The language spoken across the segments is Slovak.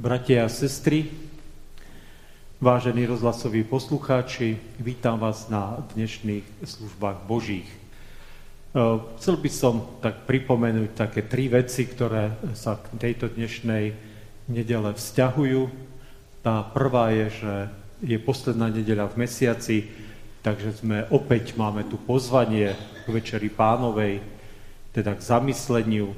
Bratia a sestry, vážení rozhlasoví poslucháči, vítam vás na dnešných službách Božích. E, chcel by som tak pripomenúť také tri veci, ktoré sa k tejto dnešnej nedele vzťahujú. Tá prvá je, že je posledná nedeľa v mesiaci, takže sme opäť máme tu pozvanie k Večeri Pánovej, teda k zamysleniu,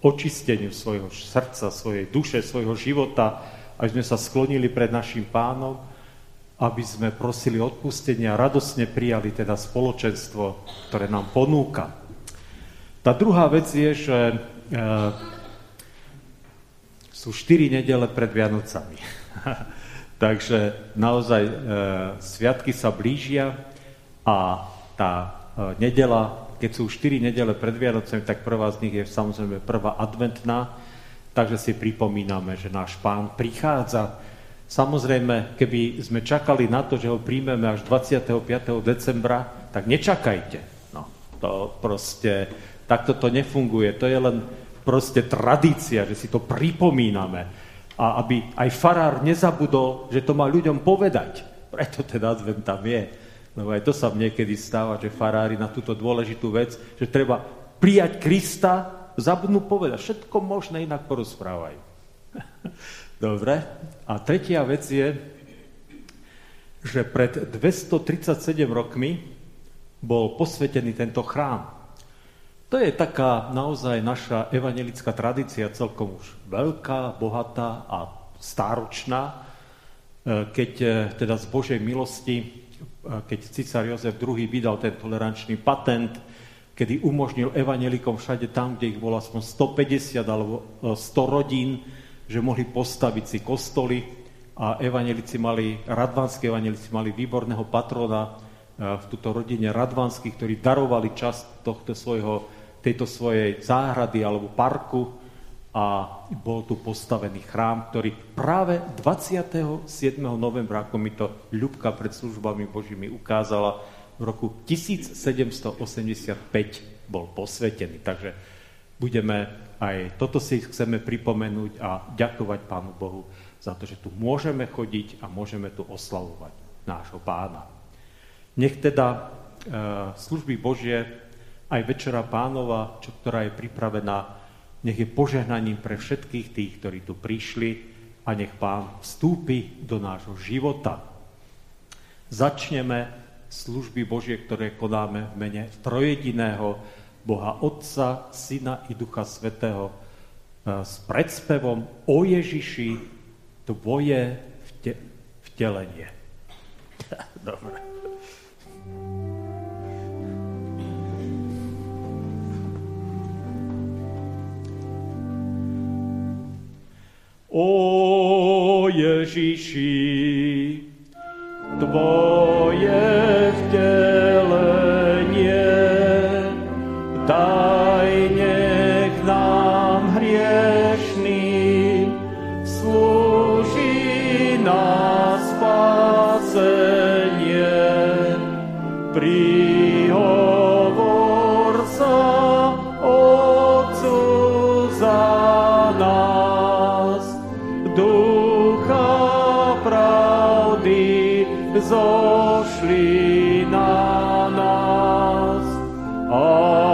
očisteniu svojho srdca, svojej duše, svojho života, aby sme sa sklonili pred našim pánom, aby sme prosili odpustenie a radosne prijali teda spoločenstvo, ktoré nám ponúka. Tá druhá vec je, že e, sú štyri nedele pred Vianocami. Takže naozaj e, sviatky sa blížia a tá e, nedela keď sú 4 nedele pred Vianocemi, tak prvá z nich je samozrejme prvá adventná, takže si pripomíname, že náš pán prichádza. Samozrejme, keby sme čakali na to, že ho príjmeme až 25. decembra, tak nečakajte. No, to proste, takto to nefunguje. To je len proste tradícia, že si to pripomíname. A aby aj farár nezabudol, že to má ľuďom povedať. Preto ten advent tam je. Lebo aj to sa niekedy stáva, že farári na túto dôležitú vec, že treba prijať Krista, zabudnú povedať, všetko možné inak porozprávajú. Dobre. A tretia vec je, že pred 237 rokmi bol posvetený tento chrám. To je taká naozaj naša evangelická tradícia, celkom už veľká, bohatá a stáročná, e, keď e, teda z Božej milosti keď císar Jozef II vydal ten tolerančný patent, kedy umožnil evanelikom všade tam, kde ich bolo aspoň 150 alebo 100 e, rodín, že mohli postaviť si kostoly a evanelici mali, radvanskí evanelici mali výborného patrona e, v túto rodine radvanských, ktorí darovali časť tohto svojho, tejto svojej záhrady alebo parku a bol tu postavený chrám, ktorý práve 27. novembra, ako mi to Ľubka pred službami Božími ukázala, v roku 1785 bol posvetený. Takže budeme aj toto si chceme pripomenúť a ďakovať Pánu Bohu za to, že tu môžeme chodiť a môžeme tu oslavovať nášho pána. Nech teda e, služby Božie, aj Večera pánova, čo, ktorá je pripravená nech je požehnaním pre všetkých tých, ktorí tu prišli a nech Pán vstúpi do nášho života. Začneme služby Božie, ktoré konáme v mene trojediného Boha Otca, Syna i Ducha Svetého eh, s predspevom o Ježiši tvoje vtelenie. Dobre. O Ježiši, Tvoje vtelenie, zošli na nás, aby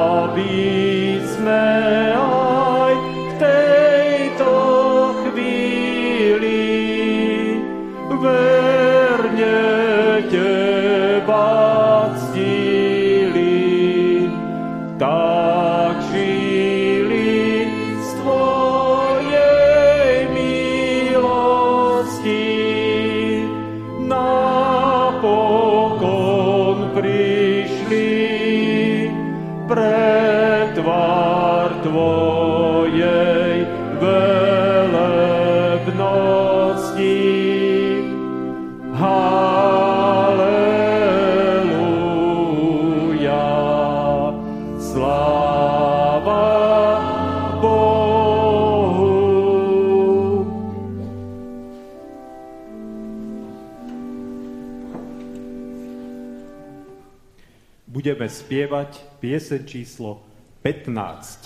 Spievať piesen číslo 15.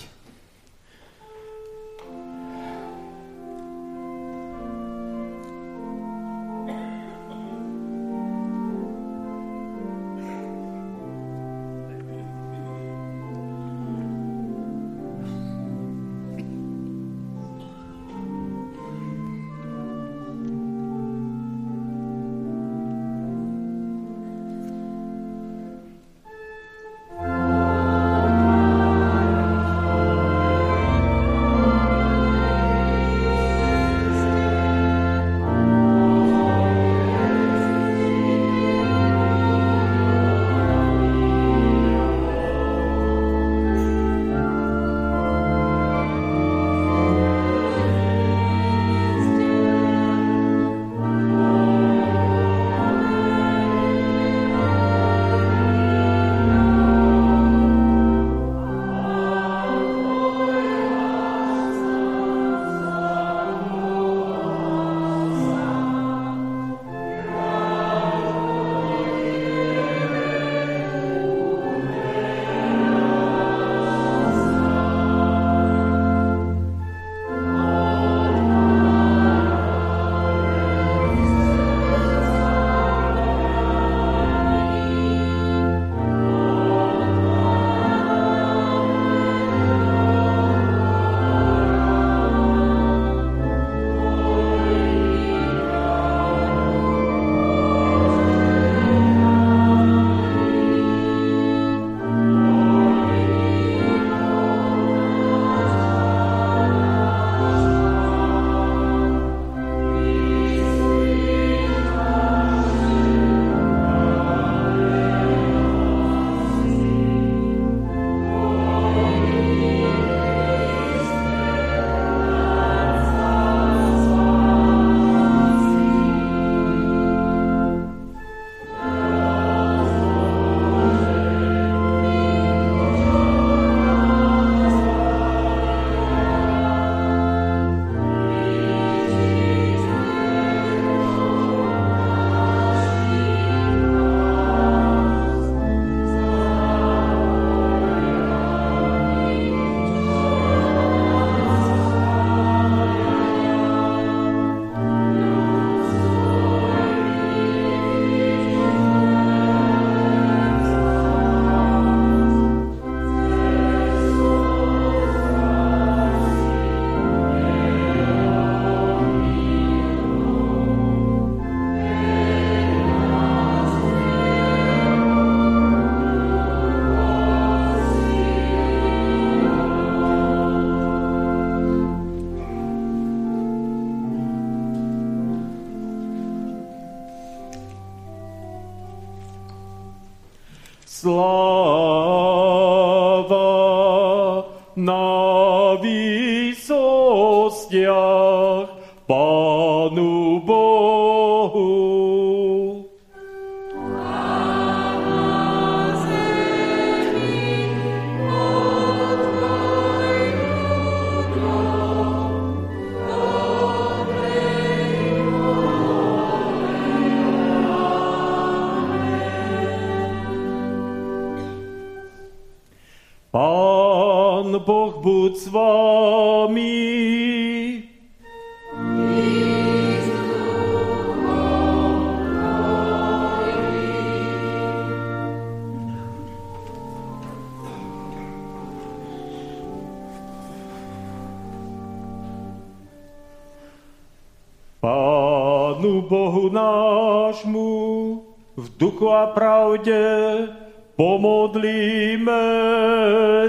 pravde Pomodlíme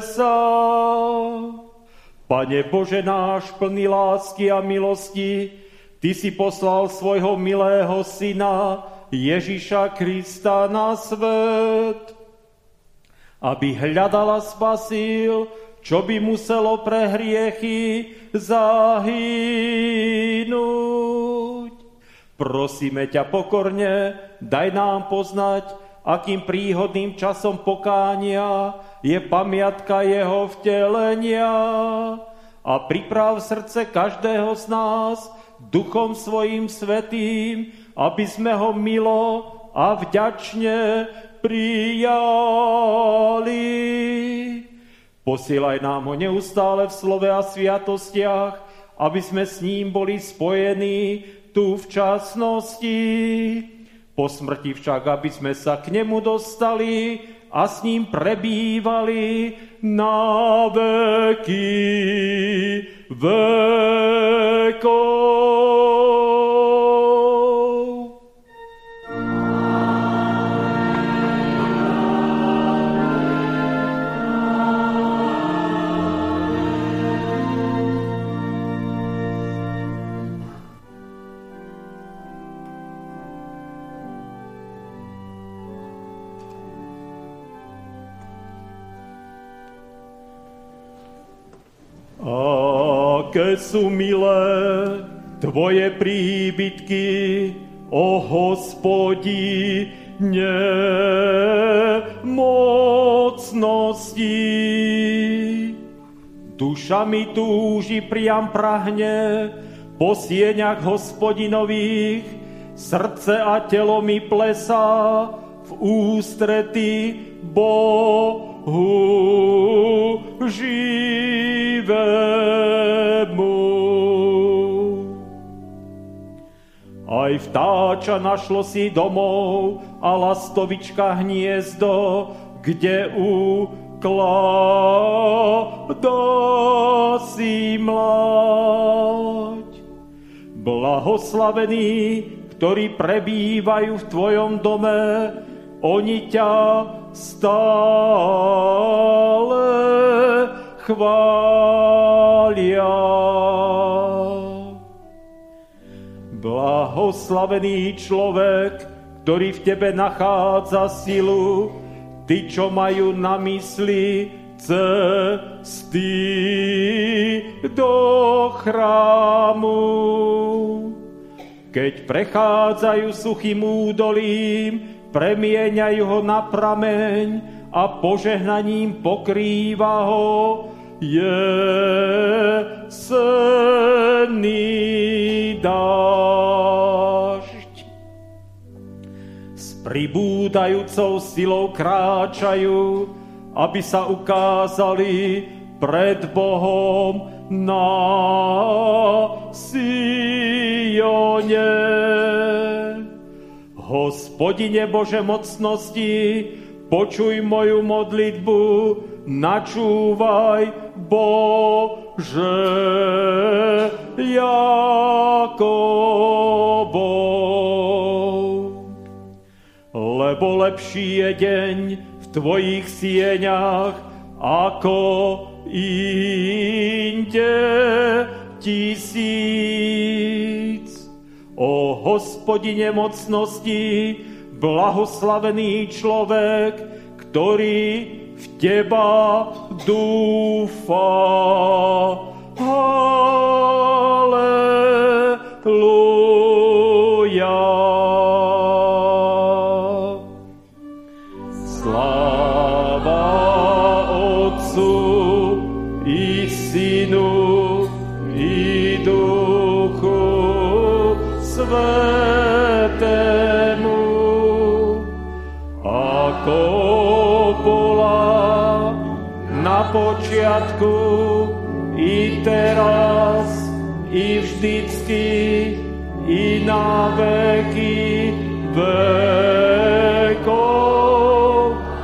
sa. Pane Bože náš, plný lásky a milosti, Ty si poslal svojho milého syna Ježiša Krista na svet, aby hľadala spasil, čo by muselo pre hriechy zahynúť. Prosíme ťa pokorne, daj nám poznať, akým príhodným časom pokánia je pamiatka jeho vtelenia a priprav srdce každého z nás duchom svojim svetým, aby sme ho milo a vďačne prijali. Posielaj nám ho neustále v slove a sviatostiach, aby sme s ním boli spojení tu v časnosti po smrti však, aby sme sa k nemu dostali a s ním prebývali na veky vekov. Sú milé Tvoje príbytky, o hospodí, nemocnosti. Duša mi túži priam prahne po sieňach hospodinových, srdce a telo mi plesá v ústrety Bohu živému. Aj vtáča našlo si domov a lastovička hniezdo, kde uklada si mlať. Blahoslavení, ktorí prebývajú v tvojom dome, oni ťa stále chvália. Blahoslavený človek, ktorý v tebe nachádza silu, ty, čo majú na mysli cesty do chrámu. Keď prechádzajú suchým údolím, premieňajú ho na prameň a požehnaním pokrýva ho jesenný dážď. S pribúdajúcou silou kráčajú, aby sa ukázali pred Bohom na Sione. Hospodine Bože mocnosti, počuj moju modlitbu, načúvaj, Bože Jakobov. Lebo lepší je deň v Tvojich sieňach, ako inde tisíc. O hospodine mocnosti, blahoslavený človek, ktorý v teba dúfa. Počiatku, i teraz, i vždycky, i na veky vekov.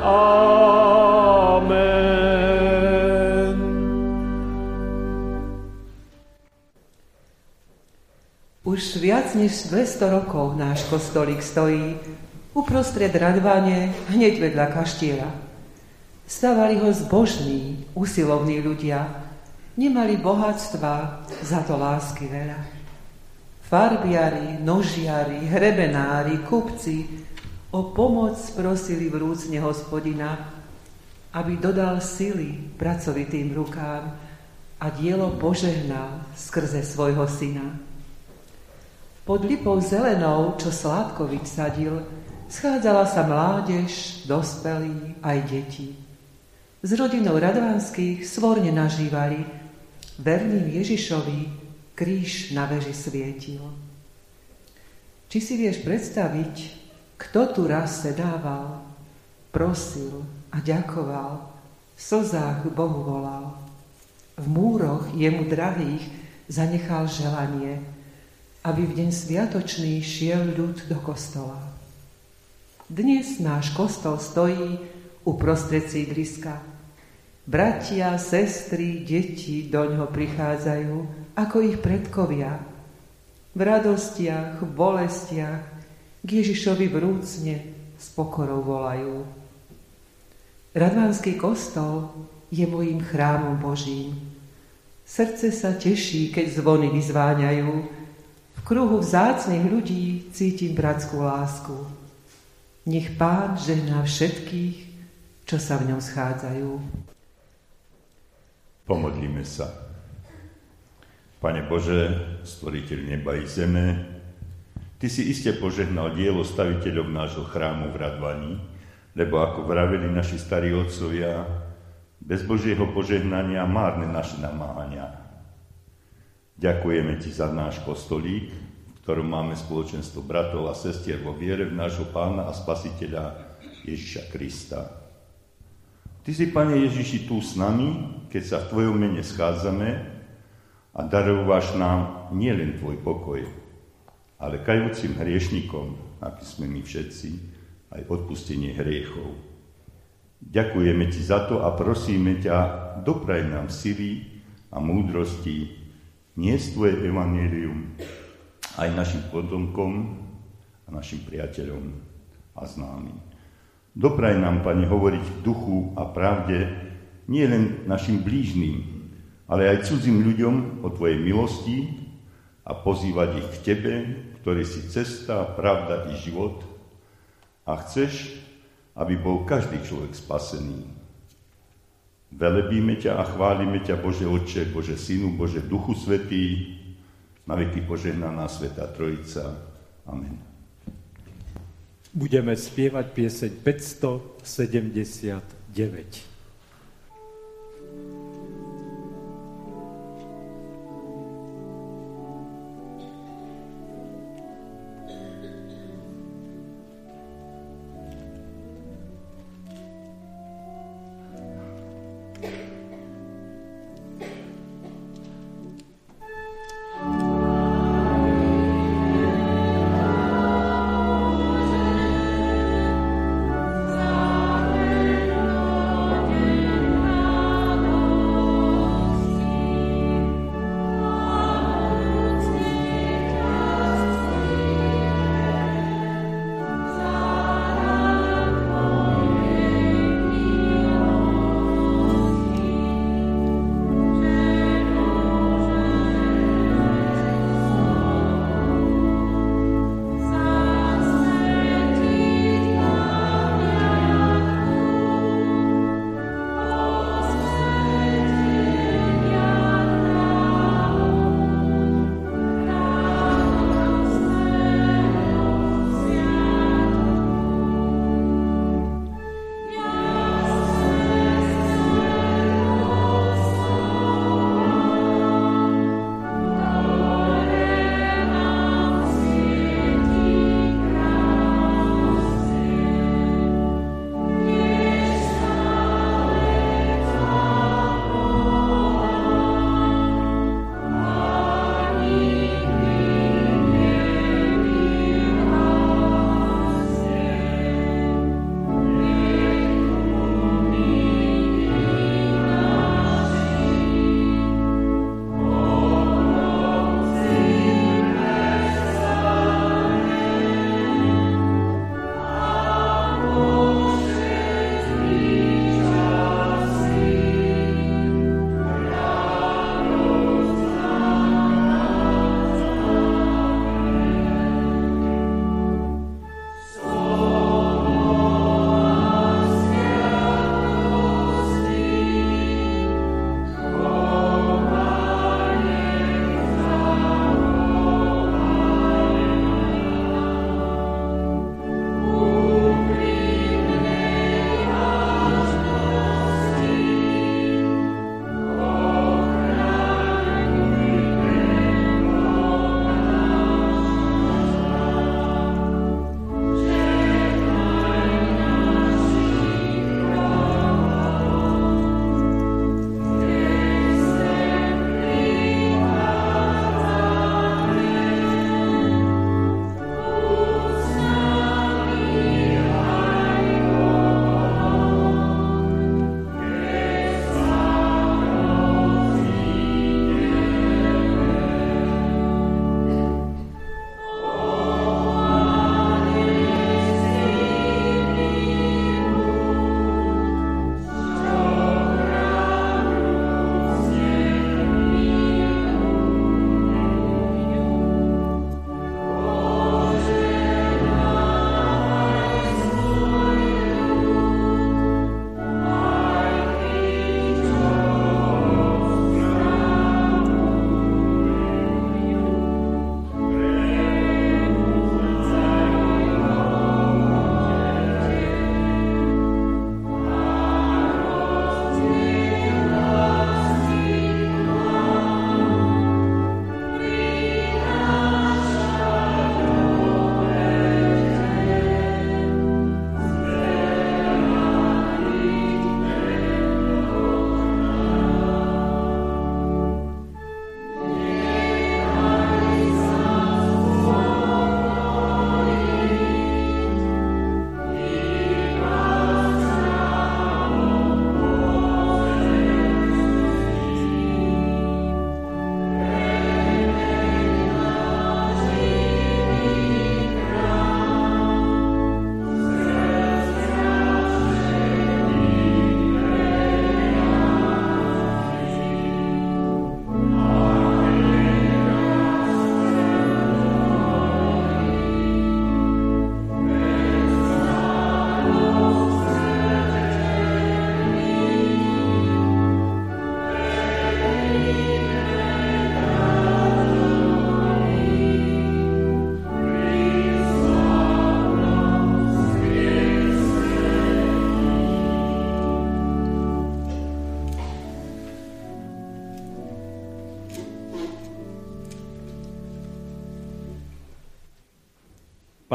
Amen. Už viac než 200 rokov náš kostolík stojí uprostred radvane hneď vedľa kaštieľa. Stávali ho zbožní, usilovní ľudia, nemali bohatstva, za to lásky veľa. Farbiari, nožiari, hrebenári, kupci o pomoc prosili vrúcne hospodina, aby dodal sily pracovitým rukám a dielo požehnal skrze svojho syna. Pod lipou zelenou, čo Sládkovič sadil, schádzala sa mládež, dospelí aj deti s rodinou Radvanských svorne nažívali, verným Ježišovi kríž na veži svietil. Či si vieš predstaviť, kto tu raz sedával, prosil a ďakoval, v slzách Bohu volal. V múroch jemu drahých zanechal želanie, aby v deň sviatočný šiel ľud do kostola. Dnes náš kostol stojí uprostred sídliska. Bratia, sestry, deti do ňoho prichádzajú, ako ich predkovia. V radostiach, v bolestiach k Ježišovi vrúcne s pokorou volajú. Radvanský kostol je mojím chrámom Božím. Srdce sa teší, keď zvony vyzváňajú. V kruhu vzácných ľudí cítim bratskú lásku. Nech Pán žehná všetkých, čo sa v ňom schádzajú. Pomodlíme sa. Pane Bože, stvoriteľ neba i zeme, Ty si iste požehnal dielo staviteľov nášho chrámu v Radvaní, lebo ako vraveli naši starí otcovia, bez Božieho požehnania márne naše namáhania. Ďakujeme Ti za náš kostolík, v ktorom máme spoločenstvo bratov a sestier vo viere v nášho pána a spasiteľa Ježiša Krista. Ty si, Pane Ježiši, tu s nami, keď sa v Tvojom mene schádzame a darováš nám nielen Tvoj pokoj, ale kajúcim hriešnikom, aký sme my všetci, aj odpustenie hriechov. Ďakujeme Ti za to a prosíme ťa, dopraj nám sily a múdrosti, nie Tvoje evanelium aj našim potomkom a našim priateľom a známym. Dopraj nám, Pane, hovoriť v duchu a pravde nie len našim blížným, ale aj cudzím ľuďom o Tvojej milosti a pozývať ich k Tebe, ktorý si cesta, pravda i život a chceš, aby bol každý človek spasený. Velebíme ťa a chválime ťa, Bože Otče, Bože Synu, Bože Duchu Svetý, na veky požehnaná Sveta Trojica. Amen budeme spievať pieseň 579.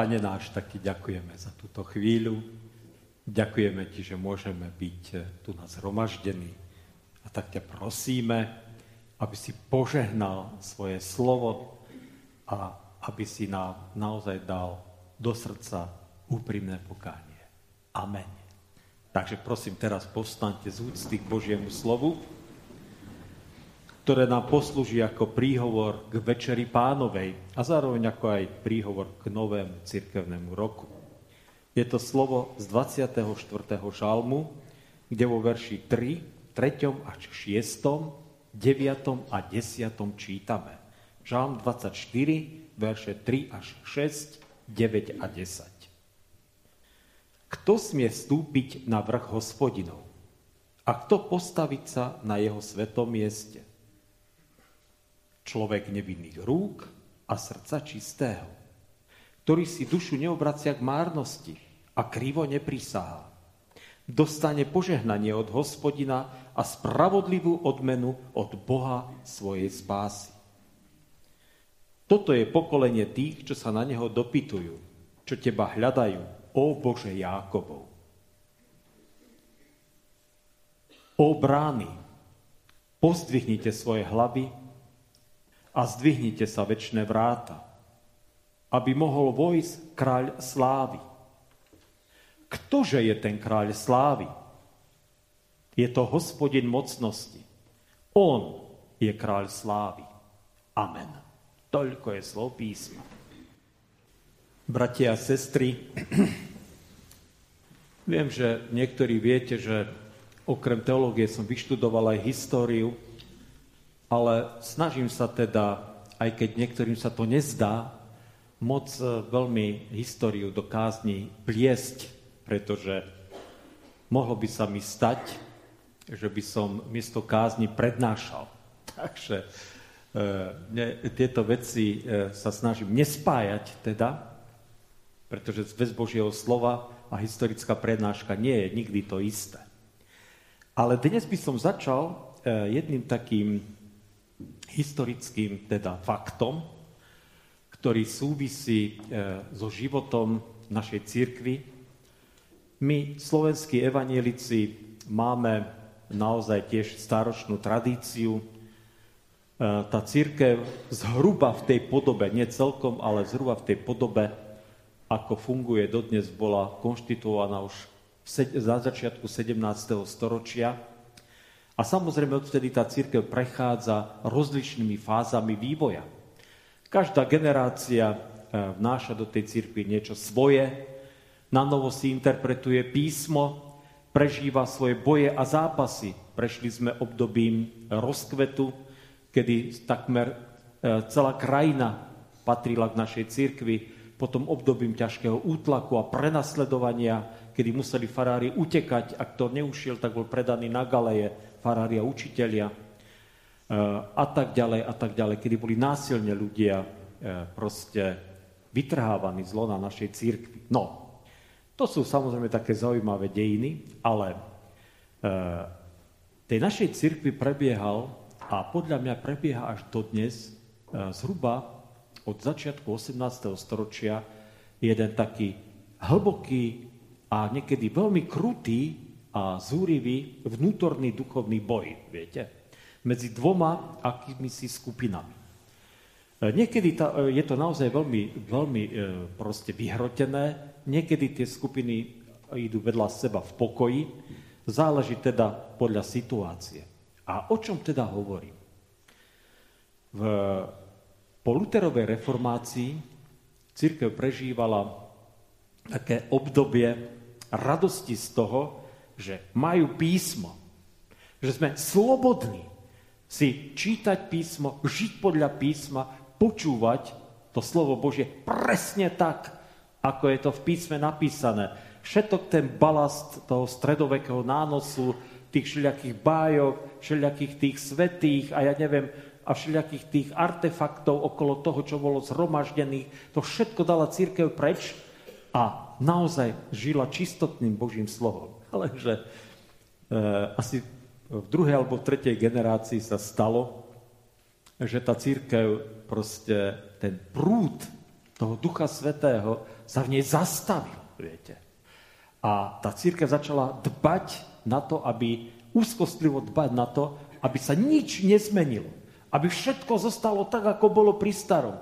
Pane náš, tak ti ďakujeme za túto chvíľu. Ďakujeme ti, že môžeme byť eh, tu na zhromaždení. A tak ťa prosíme, aby si požehnal svoje slovo a aby si nám naozaj dal do srdca úprimné pokánie. Amen. Takže prosím, teraz povstaňte z úcty k Božiemu slovu, ktoré nám poslúži ako príhovor k Večeri pánovej a zároveň ako aj príhovor k novému cirkevnému roku. Je to slovo z 24. žalmu, kde vo verši 3, 3. až 6., 9. a 10. čítame. Žalm 24, verše 3 až 6, 9 a 10. Kto smie vstúpiť na vrch hospodinov? A kto postaviť sa na jeho svetom mieste? Človek nevinných rúk a srdca čistého, ktorý si dušu neobracia k márnosti a krivo neprisahá. Dostane požehnanie od hospodina a spravodlivú odmenu od Boha svojej spásy. Toto je pokolenie tých, čo sa na neho dopytujú, čo teba hľadajú, O Bože Jákobov. O brány, pozdvihnite svoje hlavy a zdvihnite sa väčšie vráta, aby mohol vojsť kráľ slávy. Ktože je ten kráľ slávy? Je to hospodin mocnosti. On je kráľ slávy. Amen. Toľko je slov písma. Bratia a sestry, viem, že niektorí viete, že okrem teológie som vyštudoval aj históriu, ale snažím sa teda, aj keď niektorým sa to nezdá, moc e, veľmi históriu do kázni pliesť, pretože mohlo by sa mi stať, že by som miesto kázni prednášal. Takže e, ne, tieto veci e, sa snažím nespájať teda, pretože zväz Božieho slova a historická prednáška nie je nikdy to isté. Ale dnes by som začal jedným takým historickým teda faktom, ktorý súvisí eh, so životom našej církvy. My, slovenskí evanielici, máme naozaj tiež staročnú tradíciu. Eh, tá církev zhruba v tej podobe, nie celkom, ale zhruba v tej podobe, ako funguje dodnes, bola konštituovaná už za začiatku 17. storočia. A samozrejme odtedy tá církev prechádza rozličnými fázami vývoja. Každá generácia e, vnáša do tej církvy niečo svoje, na novo si interpretuje písmo, prežíva svoje boje a zápasy. Prešli sme obdobím rozkvetu, kedy takmer e, celá krajina patrila k našej církvi, potom obdobím ťažkého útlaku a prenasledovania, kedy museli farári utekať, ak to neušiel, tak bol predaný na galeje farári a učitelia e, a tak ďalej a tak ďalej, kedy boli násilne ľudia e, proste vytrhávaní zlo na našej církvi. No, to sú samozrejme také zaujímavé dejiny, ale e, tej našej církvi prebiehal a podľa mňa prebieha až dodnes zhruba od začiatku 18. storočia jeden taký hlboký a niekedy veľmi krutý a zúrivý vnútorný duchovný boj, viete, medzi dvoma akýmisi skupinami. E, niekedy ta, e, je to naozaj veľmi, veľmi e, proste vyhrotené, niekedy tie skupiny idú vedľa seba v pokoji, záleží teda podľa situácie. A o čom teda hovorím? V po Luterovej reformácii církev prežívala také obdobie radosti z toho, že majú písmo, že sme slobodní si čítať písmo, žiť podľa písma, počúvať to slovo Božie presne tak, ako je to v písme napísané. Všetok ten balast toho stredovekého nánosu, tých všelijakých bájok, všelijakých tých svetých a ja neviem, a všelijakých tých artefaktov okolo toho, čo bolo zhromaždených. To všetko dala církev preč a naozaj žila čistotným Božím slovom. Ale že e, asi v druhej alebo tretej generácii sa stalo, že tá církev proste ten prúd toho Ducha Svetého sa v nej zastavil, viete. A tá církev začala dbať na to, aby úzkostlivo dbať na to, aby sa nič nezmenilo. Aby všetko zostalo tak, ako bolo pri starom.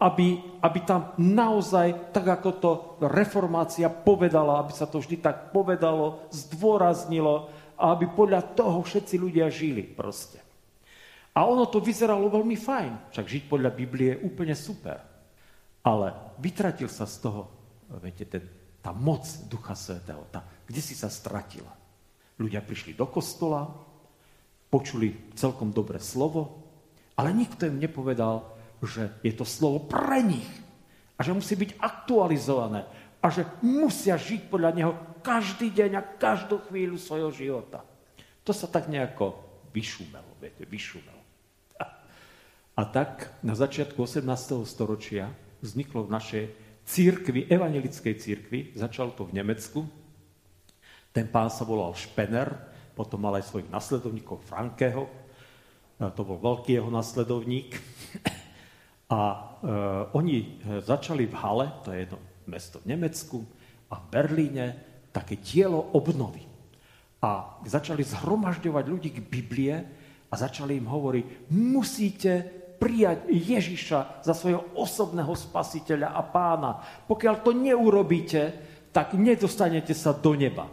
Aby, aby tam naozaj, tak ako to reformácia povedala, aby sa to vždy tak povedalo, zdôraznilo a aby podľa toho všetci ľudia žili proste. A ono to vyzeralo veľmi fajn. Však žiť podľa Biblie je úplne super. Ale vytratil sa z toho, viete, ten, tá moc Ducha Svetého, tá, kde si sa stratila. Ľudia prišli do kostola, počuli celkom dobré slovo, ale nikto im nepovedal, že je to slovo pre nich a že musí byť aktualizované a že musia žiť podľa neho každý deň a každú chvíľu svojho života. To sa tak nejako vyšumelo, viete, vyšumelo. A tak na začiatku 18. storočia vzniklo v našej církvi, evangelickej církvi, začalo to v Nemecku. Ten pán sa volal Špener, potom mal aj svojich nasledovníkov Frankeho, to bol veľký jeho nasledovník. A e, oni e, začali v Hale, to je jedno mesto v Nemecku, a v Berlíne také dielo obnovy. A začali zhromažďovať ľudí k Biblie a začali im hovoriť, musíte prijať Ježiša za svojho osobného spasiteľa a pána. Pokiaľ to neurobíte, tak nedostanete sa do neba.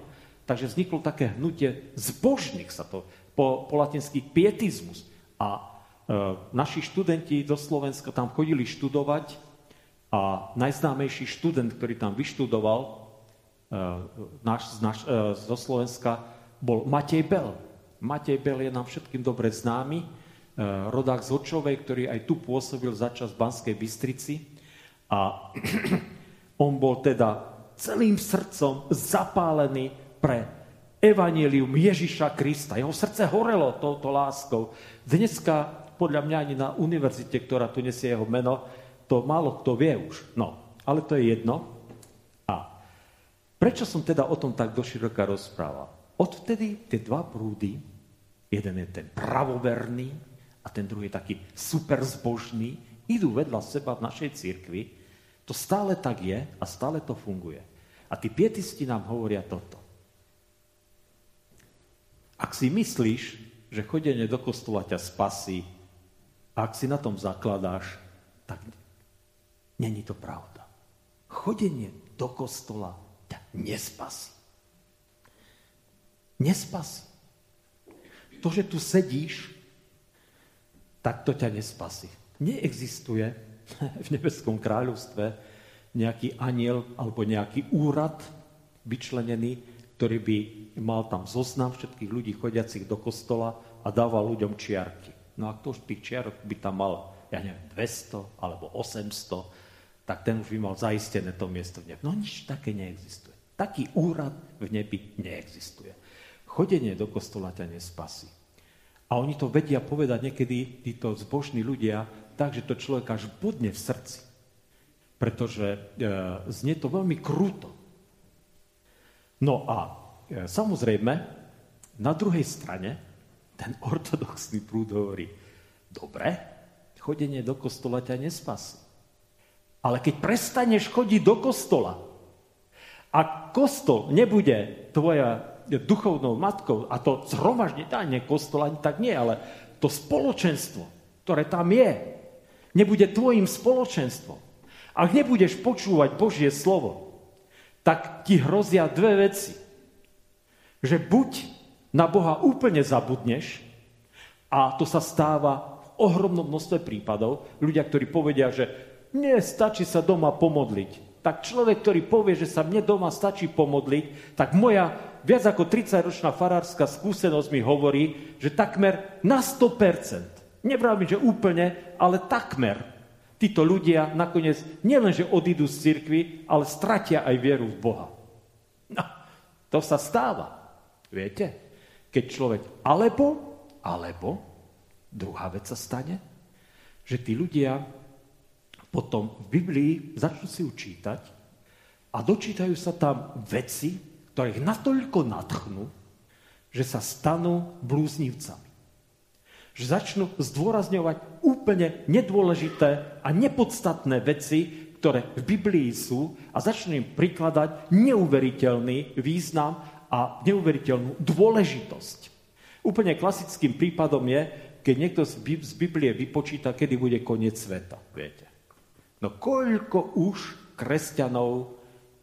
Takže vzniklo také hnutie zbožných, sa to po, po latinsky pietizmus. A naši študenti do Slovenska tam chodili študovať a najznámejší študent, ktorý tam vyštudoval e, naš, naš, e, zo Slovenska, bol Matej Bel. Matej Bel je nám všetkým dobre známy Eh, rodák z Hočovej, ktorý aj tu pôsobil začas v Banskej Bystrici. A on bol teda celým srdcom zapálený pre evanílium Ježiša Krista. Jeho srdce horelo touto láskou. Dneska, podľa mňa ani na univerzite, ktorá tu nesie jeho meno, to málo kto vie už. No, ale to je jedno. A prečo som teda o tom tak doširoka rozprával? Odvtedy tie dva prúdy, jeden je ten pravoverný, a ten druhý taký super zbožný, idú vedľa seba v našej cirkvi, to stále tak je a stále to funguje. A tí pietisti nám hovoria toto. Ak si myslíš, že chodenie do kostola ťa spasí, ak si na tom zakladáš, tak není to pravda. Chodenie do kostola ťa nespasí. Nespasí. To, že tu sedíš, tak to ťa nespasí. Neexistuje v nebeskom kráľovstve nejaký aniel alebo nejaký úrad vyčlenený, ktorý by mal tam zoznam všetkých ľudí chodiacich do kostola a dával ľuďom čiarky. No a kto tých čiarok by tam mal, ja neviem, 200 alebo 800, tak ten už by mal zaistené to miesto v nebi. No nič také neexistuje. Taký úrad v nebi neexistuje. Chodenie do kostola ťa nespasí. A oni to vedia povedať niekedy, títo zbožní ľudia, tak, že to človek až budne v srdci. Pretože e, znie to veľmi krúto. No a e, samozrejme, na druhej strane, ten ortodoxný prúd hovorí, dobre, chodenie do kostola ťa nespasí. Ale keď prestaneš chodiť do kostola a kostol nebude tvoja duchovnou matkou, a to zhromaždenie, nie kostol, ani tak nie, ale to spoločenstvo, ktoré tam je, nebude tvojim spoločenstvom. Ak nebudeš počúvať Božie slovo, tak ti hrozia dve veci. Že buď na Boha úplne zabudneš, a to sa stáva v ohromnom množstve prípadov, ľudia, ktorí povedia, že nie, stačí sa doma pomodliť tak človek, ktorý povie, že sa mne doma stačí pomodliť, tak moja viac ako 30-ročná farárska skúsenosť mi hovorí, že takmer na 100%, nevravím, že úplne, ale takmer, títo ľudia nakoniec nielenže odídu z cirkvi, ale stratia aj vieru v Boha. No, to sa stáva. Viete? Keď človek, alebo, alebo, druhá vec sa stane, že tí ľudia potom v Biblii začnú si učítať a dočítajú sa tam veci, ktoré ich natoľko nadchnú, že sa stanú blúznivcami. Že začnú zdôrazňovať úplne nedôležité a nepodstatné veci, ktoré v Biblii sú a začnú im prikladať neuveriteľný význam a neuveriteľnú dôležitosť. Úplne klasickým prípadom je, keď niekto z Biblie vypočíta, kedy bude koniec sveta. Viete. No koľko už kresťanov,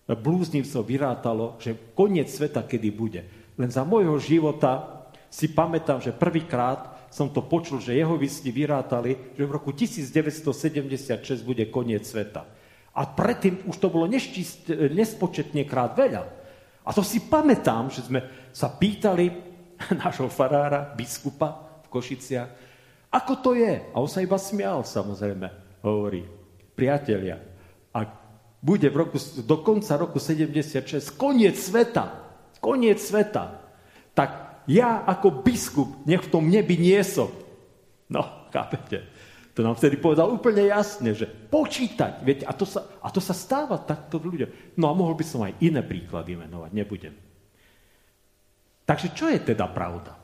blúznivcov vyrátalo, že koniec sveta kedy bude. Len za môjho života si pamätám, že prvýkrát som to počul, že jeho vysni vyrátali, že v roku 1976 bude koniec sveta. A predtým už to bolo nespočetne krát veľa. A to si pamätám, že sme sa pýtali nášho farára, biskupa v Košiciach, ako to je. A on sa iba smial, samozrejme, hovorí. Priatelia, ak bude v roku, do konca roku 76 koniec sveta, koniec sveta, tak ja ako biskup nech v tom nebi nie som. No, chápete? To nám vtedy povedal úplne jasne, že počítať, viete, a to sa, a to sa stáva takto ľuďom. No a mohol by som aj iné príklady menovať, nebudem. Takže čo je teda pravda?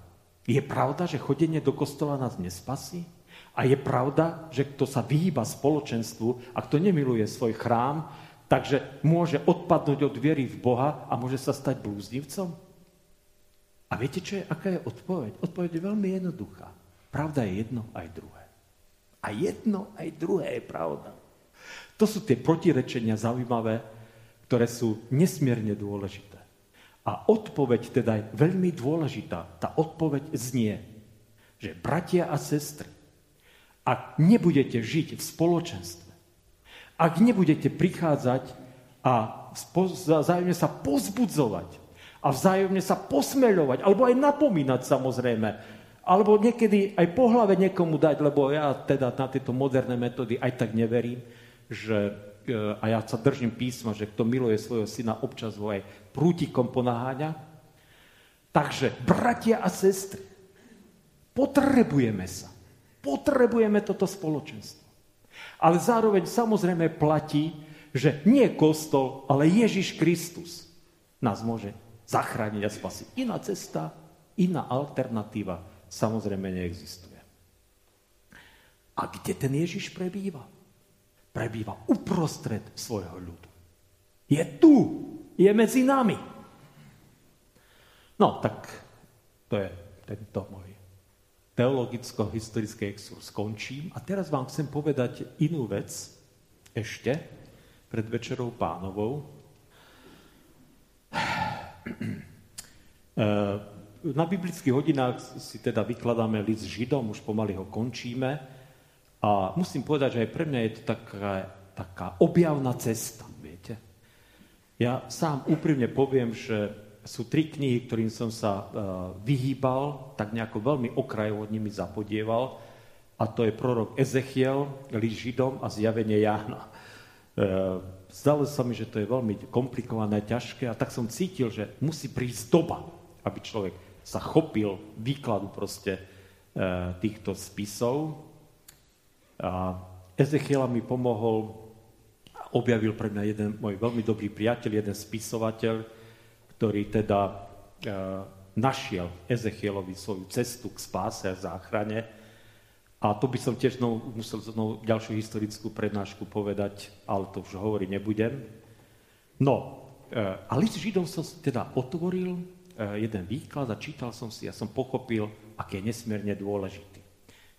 Je pravda, že chodenie do kostola nás nespasí? A je pravda, že kto sa vyhýba spoločenstvu a kto nemiluje svoj chrám, takže môže odpadnúť od viery v Boha a môže sa stať blúznivcom? A viete, čo je, aká je odpoveď? Odpoveď je veľmi jednoduchá. Pravda je jedno aj druhé. A jedno aj druhé je pravda. To sú tie protirečenia zaujímavé, ktoré sú nesmierne dôležité. A odpoveď teda je veľmi dôležitá. Tá odpoveď znie, že bratia a sestry, ak nebudete žiť v spoločenstve, ak nebudete prichádzať a vzájomne sa pozbudzovať, a vzájomne sa posmeľovať, alebo aj napomínať samozrejme, alebo niekedy aj po hlave niekomu dať, lebo ja teda na tieto moderné metódy aj tak neverím, že, e, a ja sa držím písma, že kto miluje svojho syna, občas ho aj prútikom ponaháňa. Takže, bratia a sestry, potrebujeme sa. Potrebujeme toto spoločenstvo. Ale zároveň samozrejme platí, že nie kostol, ale Ježiš Kristus nás môže zachrániť a spasiť. Iná cesta, iná alternatíva samozrejme neexistuje. A kde ten Ježiš prebýva? Prebýva uprostred svojho ľudu. Je tu, je medzi nami. No, tak to je tento môj teologicko-historický exkurs skončím. A teraz vám chcem povedať inú vec ešte pred večerou pánovou. Na biblických hodinách si teda vykladáme list Židom, už pomaly ho končíme. A musím povedať, že aj pre mňa je to taká, taká objavná cesta, viete. Ja sám úprimne poviem, že sú tri knihy, ktorým som sa uh, vyhýbal, tak nejako veľmi okrajovo nimi zapodieval. A to je prorok Ezechiel, list Židom a zjavenie Jána. Uh, zdalo sa mi, že to je veľmi komplikované, ťažké a tak som cítil, že musí prísť doba, aby človek sa chopil výkladu proste e, týchto spisov. A Ezechiela mi pomohol, objavil pre mňa jeden môj veľmi dobrý priateľ, jeden spisovateľ, ktorý teda e, našiel Ezechielovi svoju cestu k spáse a záchrane a to by som tiež znovu, musel znovu ďalšiu historickú prednášku povedať, ale to už hovoriť nebudem. No, e, a list Židom som teda otvoril jeden výklad a čítal som si a som pochopil, aký je nesmierne dôležitý.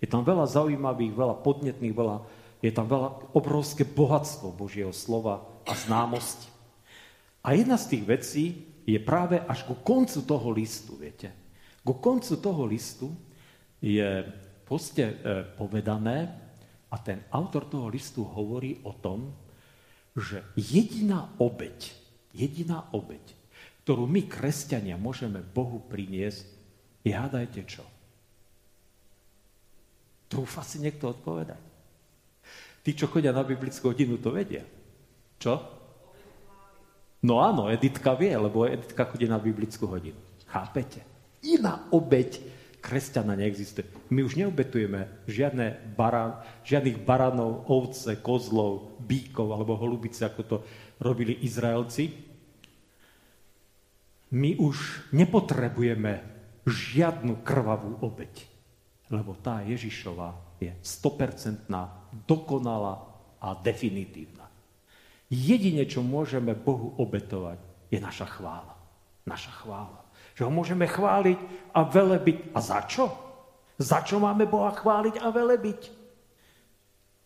Je tam veľa zaujímavých, veľa podnetných, veľa, je tam veľa obrovské bohatstvo Božieho slova a známosti. A jedna z tých vecí je práve až ku koncu toho listu, viete. Ku koncu toho listu je proste e, povedané, a ten autor toho listu hovorí o tom, že jediná obeď, jediná obeď, ktorú my, kresťania, môžeme Bohu priniesť, je hádajte čo? Trúfa si niekto odpovedať? Tí, čo chodia na biblickú hodinu, to vedia. Čo? No áno, Editka vie, lebo Editka chodí na biblickú hodinu. Chápete? Iná obeď kresťana neexistuje. My už neobetujeme žiadne barán, žiadnych baranov, ovce, kozlov, bíkov alebo holubice, ako to robili Izraelci. My už nepotrebujeme žiadnu krvavú obeď, lebo tá Ježišova je 100% dokonalá a definitívna. Jedine, čo môžeme Bohu obetovať, je naša chvála. Naša chvála. Že ho môžeme chváliť a velebiť. A za čo? Za čo máme Boha chváliť a velebiť?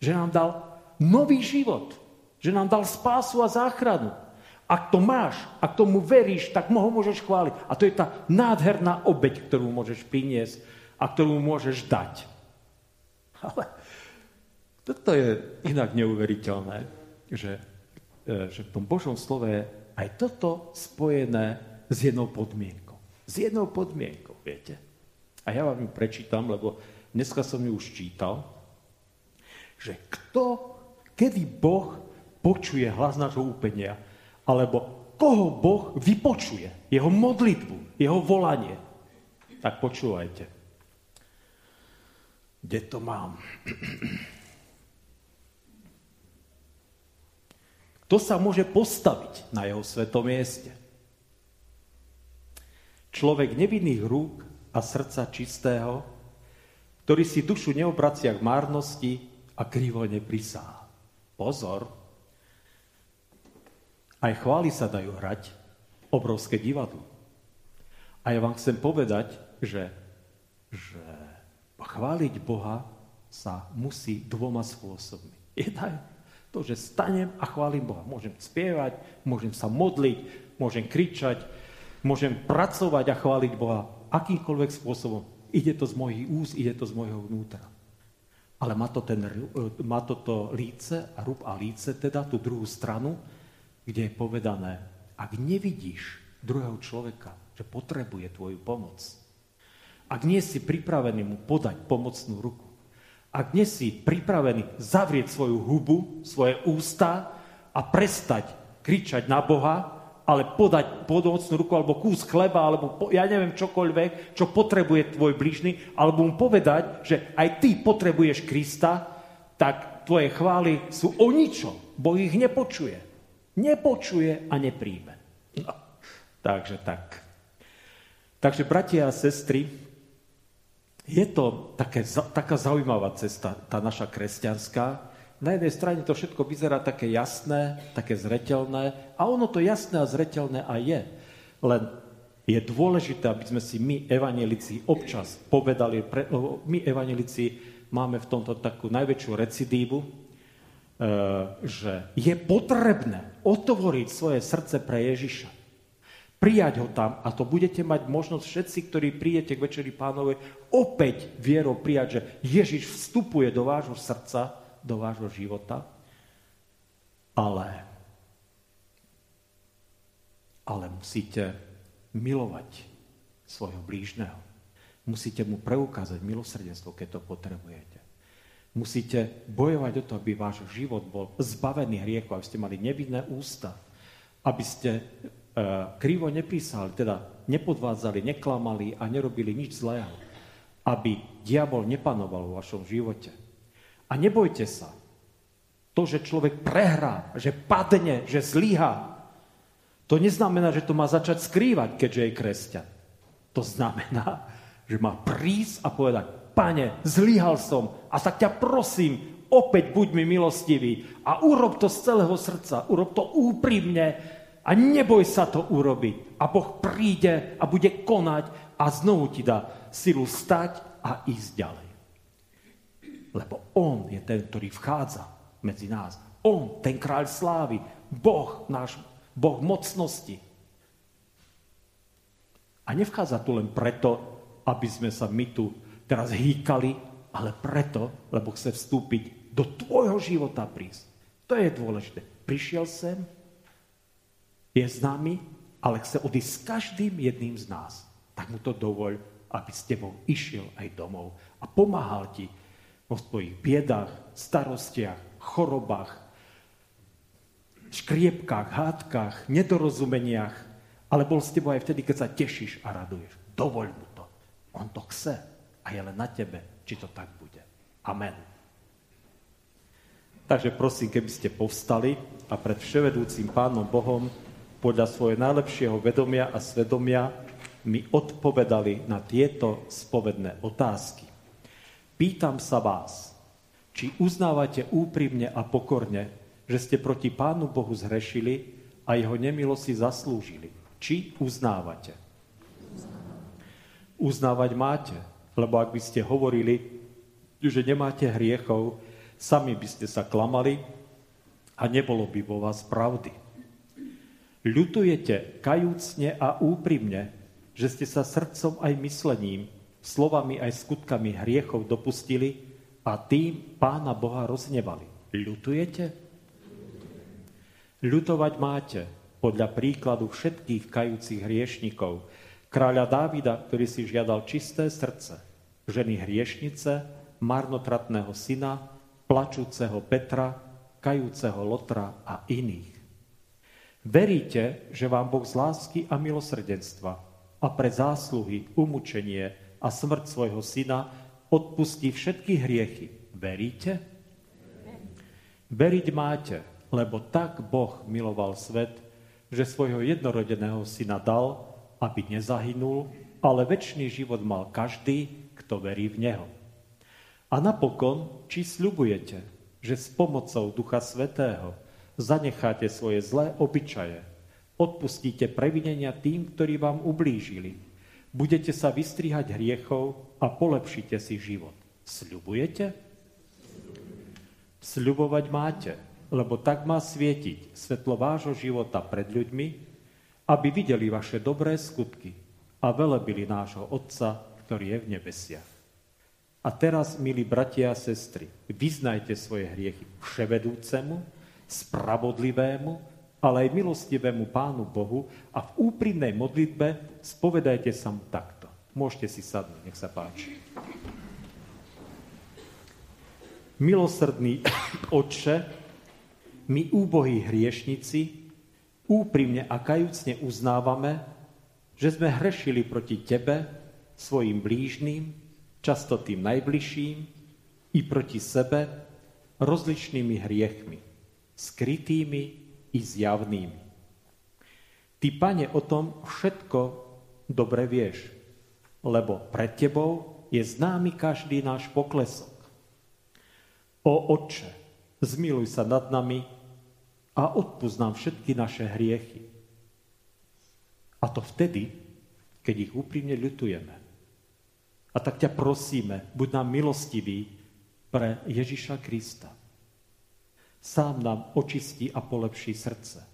Že nám dal nový život. Že nám dal spásu a záchranu. Ak to máš, ak tomu veríš, tak ho môžeš chváliť. A to je tá nádherná obeď, ktorú môžeš priniesť a ktorú môžeš dať. Ale toto je inak neuveriteľné, že, e, že v tom Božom slove aj toto spojené s jednou podmienkou. S jednou podmienkou, viete. A ja vám ju prečítam, lebo dneska som ju už čítal, že kto, kedy Boh počuje hlas nášho úpenia, alebo koho Boh vypočuje, jeho modlitbu, jeho volanie. Tak počúvajte. Kde to mám? Kto sa môže postaviť na jeho svetom mieste? Človek nevinných rúk a srdca čistého, ktorý si dušu neobracia k márnosti a krivo neprisá. Pozor, aj chvály sa dajú hrať, obrovské divadlo. A ja vám chcem povedať, že, že chváliť Boha sa musí dvoma spôsobmi. Jedna je to, že stanem a chválim Boha. Môžem spievať, môžem sa modliť, môžem kričať, môžem pracovať a chváliť Boha akýmkoľvek spôsobom. Ide to z mojich úst, ide to z mojho vnútra. Ale má to, ten, má to to líce a rúb a líce, teda tú druhú stranu, kde je povedané, ak nevidíš druhého človeka, že potrebuje tvoju pomoc, ak nie si pripravený mu podať pomocnú ruku, ak nie si pripravený zavrieť svoju hubu, svoje ústa a prestať kričať na Boha, ale podať pomocnú ruku alebo kús chleba, alebo po, ja neviem čokoľvek, čo potrebuje tvoj blížny, alebo mu povedať, že aj ty potrebuješ Krista, tak tvoje chvály sú o ničom. Boh ich nepočuje nepočuje a nepríjme. No, takže tak. Takže, bratia a sestry, je to také, taká zaujímavá cesta, tá naša kresťanská. Na jednej strane to všetko vyzerá také jasné, také zretelné a ono to jasné a zretelné aj je. Len je dôležité, aby sme si my, evanelici, občas povedali, my, evanelici, máme v tomto takú najväčšiu recidívu, že je potrebné otvoriť svoje srdce pre Ježiša. Prijať ho tam a to budete mať možnosť všetci, ktorí prídete k Večeri pánovej, opäť vierou prijať, že Ježiš vstupuje do vášho srdca, do vášho života. Ale, ale musíte milovať svojho blížneho. Musíte mu preukázať milosrdenstvo, keď to potrebujete. Musíte bojovať o to, aby váš život bol zbavený hriechu, aby ste mali nevinné ústa, aby ste e, krivo nepísali, teda nepodvádzali, neklamali a nerobili nič zlého. Aby diabol nepanoval vo vašom živote. A nebojte sa. To, že človek prehrá, že padne, že zlyhá, to neznamená, že to má začať skrývať, keďže je kresťan. To znamená, že má prísť a povedať, pane, zlyhal som a tak ťa prosím, opäť buď mi milostivý a urob to z celého srdca, urob to úprimne a neboj sa to urobiť. A Boh príde a bude konať a znovu ti dá silu stať a ísť ďalej. Lebo On je ten, ktorý vchádza medzi nás. On, ten kráľ slávy, Boh, náš Boh mocnosti. A nevchádza tu len preto, aby sme sa my tu teraz hýkali, ale preto, lebo chce vstúpiť do tvojho života prísť. To je dôležité. Prišiel sem, je s nami, ale chce odísť s každým jedným z nás. Tak mu to dovoľ, aby s tebou išiel aj domov a pomáhal ti vo svojich biedách, starostiach, chorobách, škriepkách, hádkach, nedorozumeniach, ale bol s tebou aj vtedy, keď sa tešíš a raduješ. Dovoľ mu to. On to chce a je len na tebe, či to tak bude. Amen. Takže prosím, keby ste povstali a pred vševedúcim Pánom Bohom podľa svojho najlepšieho vedomia a svedomia mi odpovedali na tieto spovedné otázky. Pýtam sa vás, či uznávate úprimne a pokorne, že ste proti Pánu Bohu zhrešili a jeho nemilo si zaslúžili. Či uznávate? Uznávať máte, lebo ak by ste hovorili, že nemáte hriechov, sami by ste sa klamali a nebolo by vo vás pravdy. Ľutujete kajúcne a úprimne, že ste sa srdcom aj myslením, slovami aj skutkami hriechov dopustili a tým Pána Boha roznevali. Ľutujete? Ľutovať máte podľa príkladu všetkých kajúcich hriešnikov, kráľa Dávida, ktorý si žiadal čisté srdce, ženy hriešnice, marnotratného syna, plačúceho Petra, kajúceho Lotra a iných. Veríte, že vám Boh z lásky a milosrdenstva a pre zásluhy, umúčenie a smrť svojho syna odpustí všetky hriechy. Veríte? Veriť máte, lebo tak Boh miloval svet, že svojho jednorodeného syna dal, aby nezahynul, ale väčší život mal každý, kto verí v Neho. A napokon, či sľubujete, že s pomocou Ducha Svetého zanecháte svoje zlé obyčaje, odpustíte previnenia tým, ktorí vám ublížili, budete sa vystrihať hriechov a polepšite si život. Sľubujete? Sľubovať máte, lebo tak má svietiť svetlo vášho života pred ľuďmi, aby videli vaše dobré skutky a velebili nášho Otca, ktorý je v nebesiach. A teraz, milí bratia a sestry, vyznajte svoje hriechy vševedúcemu, spravodlivému, ale aj milostivému Pánu Bohu a v úprimnej modlitbe spovedajte sa mu takto. Môžete si sadnúť, nech sa páči. Milosrdný Otče, my úbohí hriešnici úprimne a kajúcne uznávame, že sme hrešili proti Tebe, svojim blížným, často tým najbližším, i proti sebe rozličnými hriechmi skrytými i zjavnými. Ty, pane, o tom všetko dobre vieš, lebo pred tebou je známy každý náš poklesok. O Otče, zmiluj sa nad nami a odpúsť nám všetky naše hriechy. A to vtedy, keď ich úprimne ľutujeme. A tak ťa prosíme, buď nám milostivý pre Ježiša Krista sám nám očistí a polepší srdce.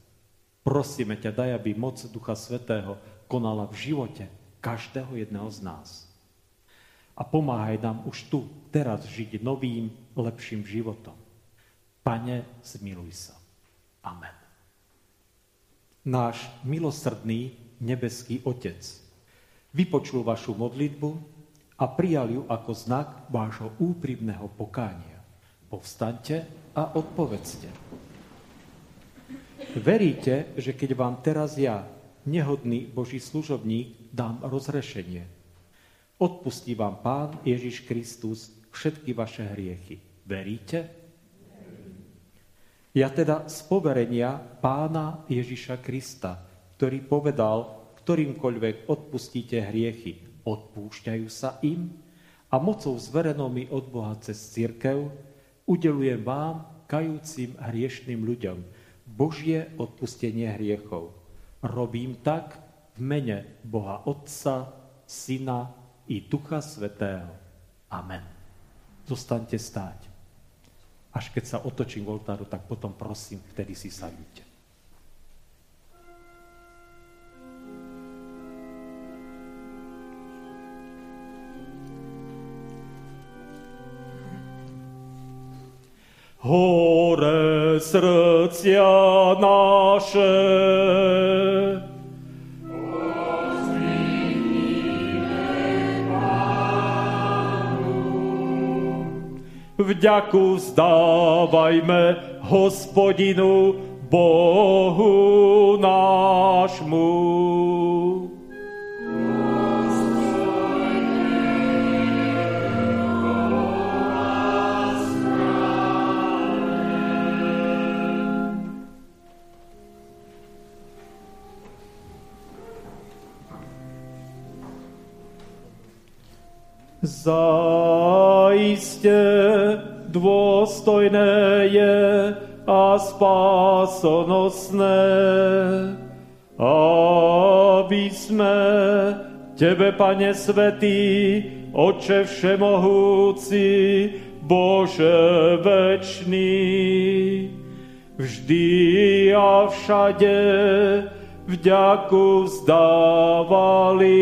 Prosíme ťa, daj, aby moc Ducha Svetého konala v živote každého jedného z nás. A pomáhaj nám už tu, teraz žiť novým, lepším životom. Pane, zmiluj sa. Amen. Náš milosrdný nebeský Otec vypočul vašu modlitbu a prijal ju ako znak vášho úprimného pokánia. Povstaňte a odpovedzte. Veríte, že keď vám teraz ja, nehodný Boží služobník, dám rozrešenie, odpustí vám Pán Ježiš Kristus všetky vaše hriechy. Veríte? Ja teda z poverenia Pána Ježiša Krista, ktorý povedal, ktorýmkoľvek odpustíte hriechy, odpúšťajú sa im a mocou zverenou mi od Boha cez církev, udelujem vám, kajúcim hriešným ľuďom, Božie odpustenie hriechov. Robím tak v mene Boha Otca, Syna i Ducha Svetého. Amen. Zostaňte stáť. Až keď sa otočím k oltáru, tak potom prosím, vtedy si sadnite. Hore srdcia naše. Vďaku vzdávajme hospodinu Bohu nášmu. Zaiste dôstojné je, a spásonosné, aby sme Tebe, Pane Svetý, Oče Všemohúci, Bože večný, vždy a všade vďaku vzdávali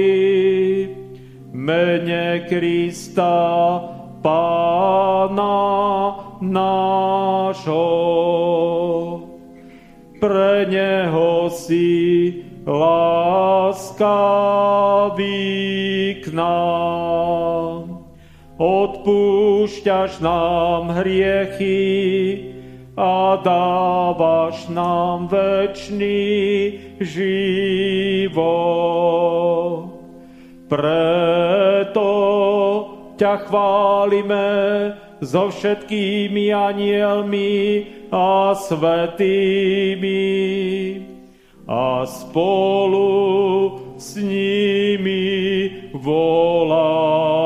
mene Krista, Pána nášho. Pre Neho si láskavý k nám. Odpúšťaš nám hriechy a dávaš nám večný život. Preto ťa chválime so všetkými anielmi a svetými a spolu s nimi voláme.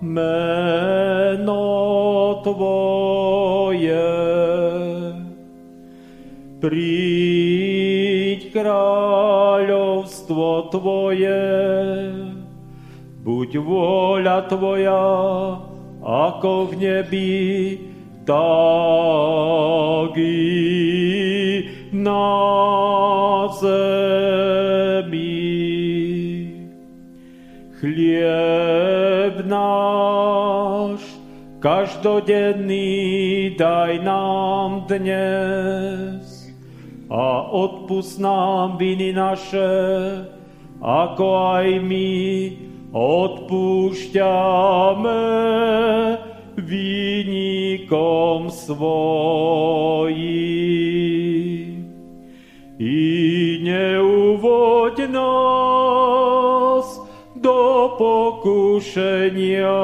Meno Tvoje. Príď kráľovstvo Tvoje, Buď vôľa Tvoja, ako v nebi, tak i na zemi. Chlieb každodenný daj nám dnes a odpust nám viny naše, ako aj my odpúšťame výnikom svojim. I neuvoď nás do pokušenia,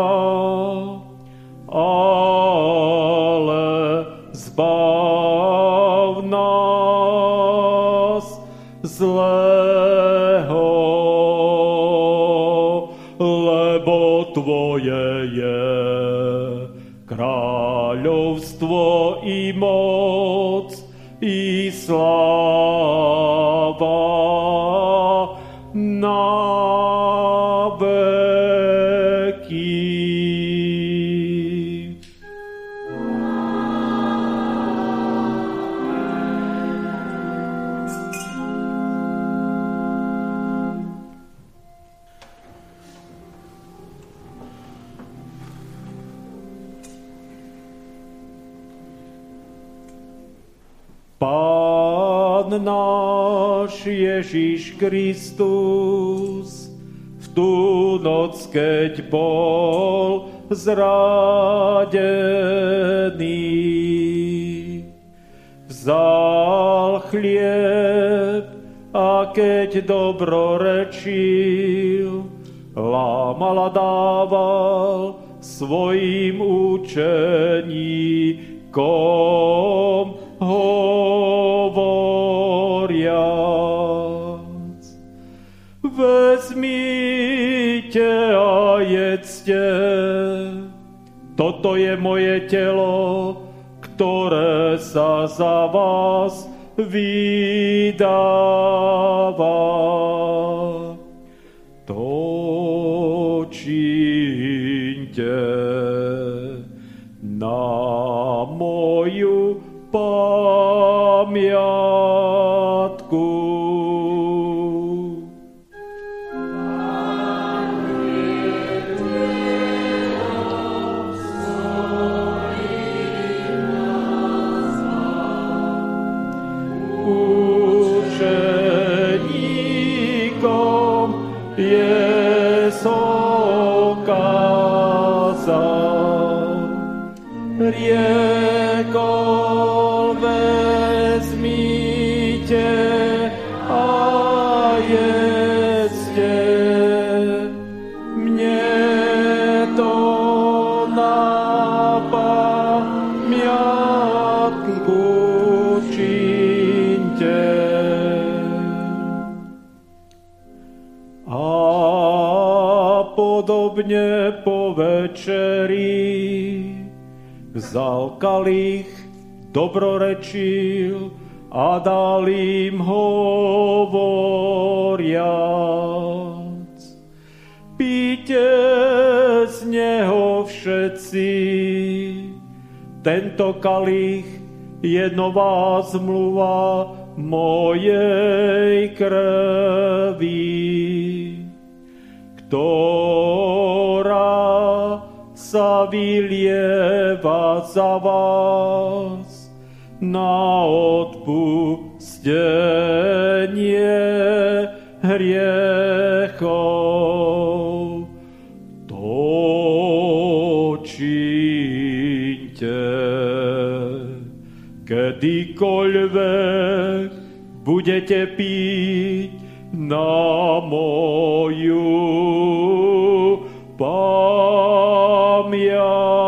Kristus v tú noc, keď bol zradený. Vzal chlieb a keď dobro rečil, lámal a dával svojim učeníkom a jedzte, toto je moje telo, ktoré sa za vás vydáva. To činte. na moju pamiatku. Vzal kalich, dobrorečil a dal im hovoriac. Píte z neho všetci, tento kalich je nová zmluva mojej krvi, ktorá sa vylieva za vás na odpustenie hriechov. To činte, kedykoľvek budete piť na moju Hallelujah.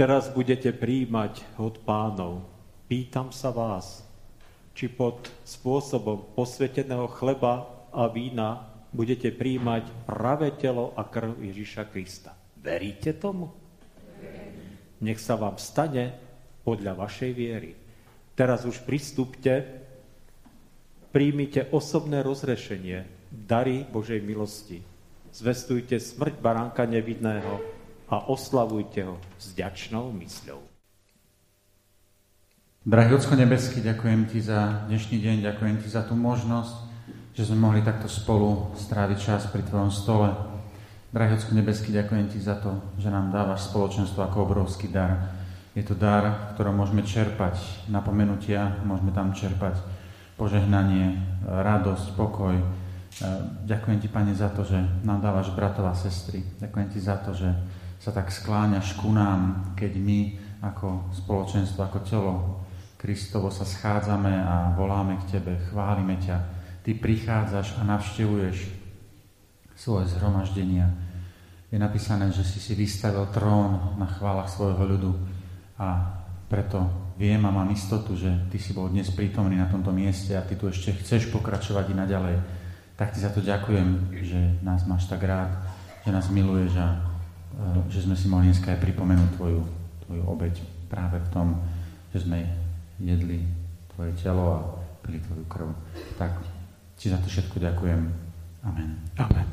Teraz budete príjmať od pánov. Pýtam sa vás, či pod spôsobom posveteného chleba a vína budete príjmať pravé telo a krv Ježiša Krista. Veríte tomu? Nech sa vám stane podľa vašej viery. Teraz už pristúpte, príjmite osobné rozrešenie, dary Božej milosti. Zvestujte smrť baránka nevidného, a oslavujte ho s ďačnou mysľou. Drahý Ocko nebeský, ďakujem Ti za dnešný deň, ďakujem Ti za tú možnosť, že sme mohli takto spolu stráviť čas pri Tvojom stole. Drahý Ocko nebeský, ďakujem Ti za to, že nám dávaš spoločenstvo ako obrovský dar. Je to dar, v ktorom môžeme čerpať napomenutia, môžeme tam čerpať požehnanie, radosť, pokoj. Ďakujem Ti, Pane, za to, že nám dávaš bratov a sestry. Ďakujem Ti za to, že sa tak skláňaš ku nám, keď my ako spoločenstvo, ako telo Kristovo sa schádzame a voláme k Tebe, chválime ťa. Ty prichádzaš a navštevuješ svoje zhromaždenia. Je napísané, že si si vystavil trón na chválach svojho ľudu a preto viem a mám istotu, že Ty si bol dnes prítomný na tomto mieste a Ty tu ešte chceš pokračovať i naďalej. Tak Ti za to ďakujem, že nás máš tak rád, že nás miluješ a že sme si mohli dneska aj pripomenúť Tvoju, tvoju obeď práve v tom, že sme jedli Tvoje telo a pili Tvoju krv. Tak Ti za to všetko ďakujem. Amen. Amen.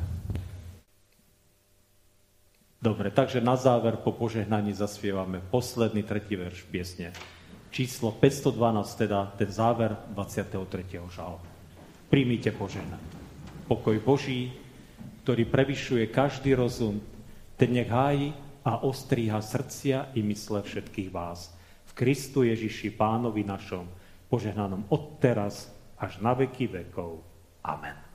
Dobre, takže na záver po požehnaní zaspievame posledný tretí verš piesne. Číslo 512, teda ten záver 23. žalmu. Príjmite požehnanie. Pokoj Boží, ktorý prevyšuje každý rozum, ten nech hájí a ostríha srdcia i mysle všetkých vás. V Kristu Ježiši Pánovi našom, požehnanom od teraz až na veky vekov. Amen.